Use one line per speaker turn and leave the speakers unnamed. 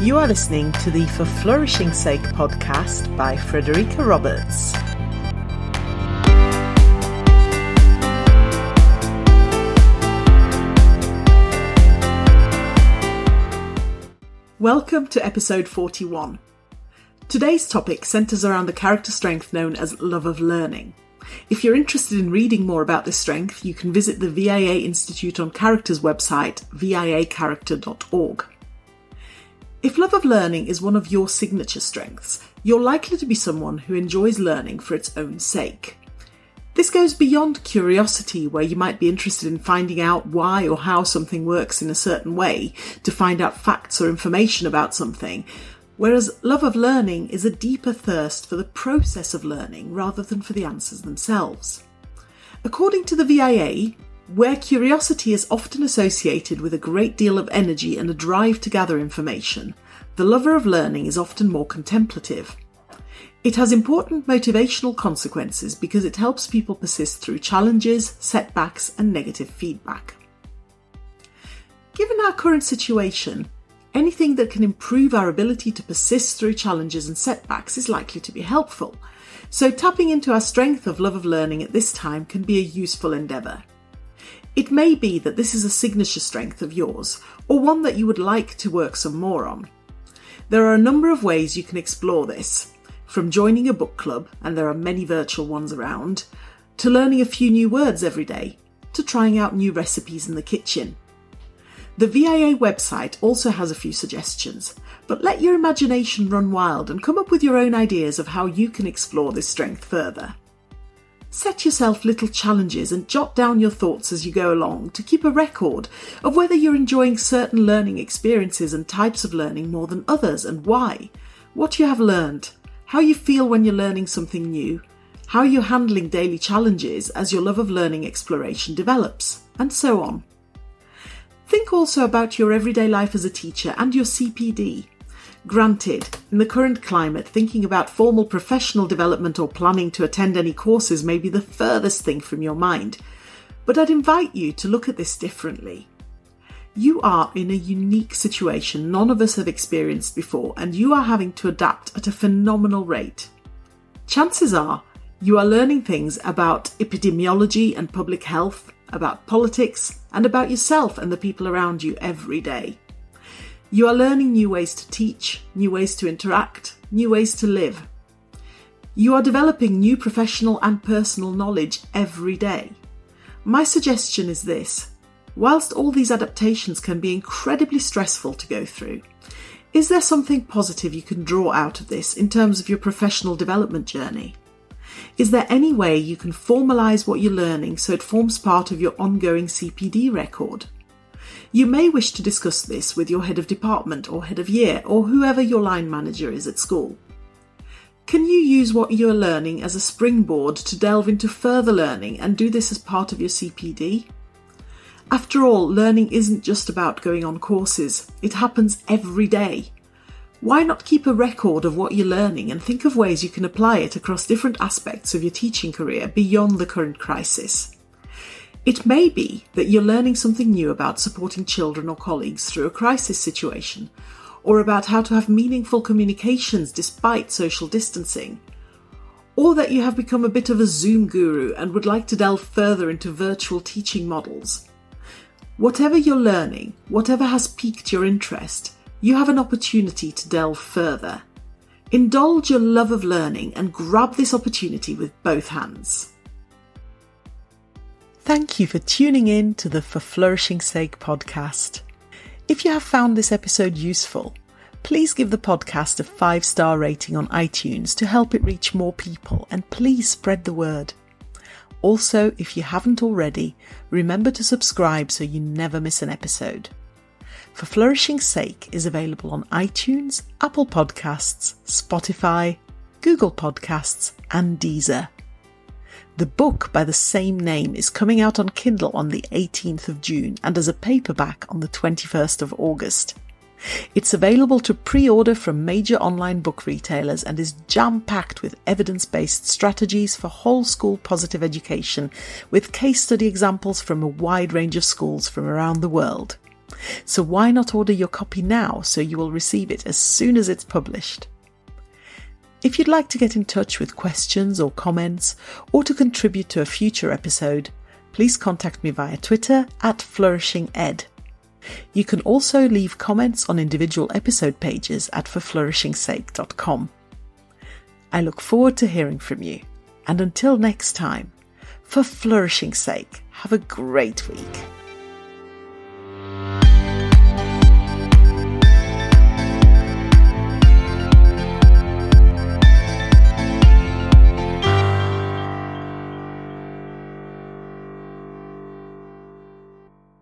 You are listening to the For Flourishing Sake podcast by Frederika Roberts. Welcome to episode 41. Today's topic centres around the character strength known as love of learning. If you're interested in reading more about this strength, you can visit the VIA Institute on Character's website, viacharacter.org. If love of learning is one of your signature strengths, you're likely to be someone who enjoys learning for its own sake. This goes beyond curiosity, where you might be interested in finding out why or how something works in a certain way, to find out facts or information about something, whereas love of learning is a deeper thirst for the process of learning rather than for the answers themselves. According to the VIA, where curiosity is often associated with a great deal of energy and a drive to gather information, the lover of learning is often more contemplative. It has important motivational consequences because it helps people persist through challenges, setbacks, and negative feedback. Given our current situation, anything that can improve our ability to persist through challenges and setbacks is likely to be helpful. So, tapping into our strength of love of learning at this time can be a useful endeavour. It may be that this is a signature strength of yours, or one that you would like to work some more on. There are a number of ways you can explore this, from joining a book club, and there are many virtual ones around, to learning a few new words every day, to trying out new recipes in the kitchen. The VIA website also has a few suggestions, but let your imagination run wild and come up with your own ideas of how you can explore this strength further. Set yourself little challenges and jot down your thoughts as you go along to keep a record of whether you're enjoying certain learning experiences and types of learning more than others and why, what you have learned, how you feel when you're learning something new, how you're handling daily challenges as your love of learning exploration develops, and so on. Think also about your everyday life as a teacher and your CPD Granted, in the current climate, thinking about formal professional development or planning to attend any courses may be the furthest thing from your mind, but I'd invite you to look at this differently. You are in a unique situation none of us have experienced before, and you are having to adapt at a phenomenal rate. Chances are you are learning things about epidemiology and public health, about politics, and about yourself and the people around you every day. You are learning new ways to teach, new ways to interact, new ways to live. You are developing new professional and personal knowledge every day. My suggestion is this whilst all these adaptations can be incredibly stressful to go through, is there something positive you can draw out of this in terms of your professional development journey? Is there any way you can formalise what you're learning so it forms part of your ongoing CPD record? You may wish to discuss this with your head of department or head of year or whoever your line manager is at school. Can you use what you're learning as a springboard to delve into further learning and do this as part of your CPD? After all, learning isn't just about going on courses, it happens every day. Why not keep a record of what you're learning and think of ways you can apply it across different aspects of your teaching career beyond the current crisis? It may be that you're learning something new about supporting children or colleagues through a crisis situation, or about how to have meaningful communications despite social distancing, or that you have become a bit of a Zoom guru and would like to delve further into virtual teaching models. Whatever you're learning, whatever has piqued your interest, you have an opportunity to delve further. Indulge your love of learning and grab this opportunity with both hands. Thank you for tuning in to the For Flourishing Sake podcast. If you have found this episode useful, please give the podcast a five star rating on iTunes to help it reach more people and please spread the word. Also, if you haven't already, remember to subscribe so you never miss an episode. For Flourishing Sake is available on iTunes, Apple Podcasts, Spotify, Google Podcasts, and Deezer. The book by the same name is coming out on Kindle on the 18th of June and as a paperback on the 21st of August. It's available to pre order from major online book retailers and is jam packed with evidence based strategies for whole school positive education with case study examples from a wide range of schools from around the world. So why not order your copy now so you will receive it as soon as it's published? If you'd like to get in touch with questions or comments, or to contribute to a future episode, please contact me via Twitter at flourishinged. You can also leave comments on individual episode pages at forflourishingsake.com. I look forward to hearing from you, and until next time, for flourishing's sake, have a great week.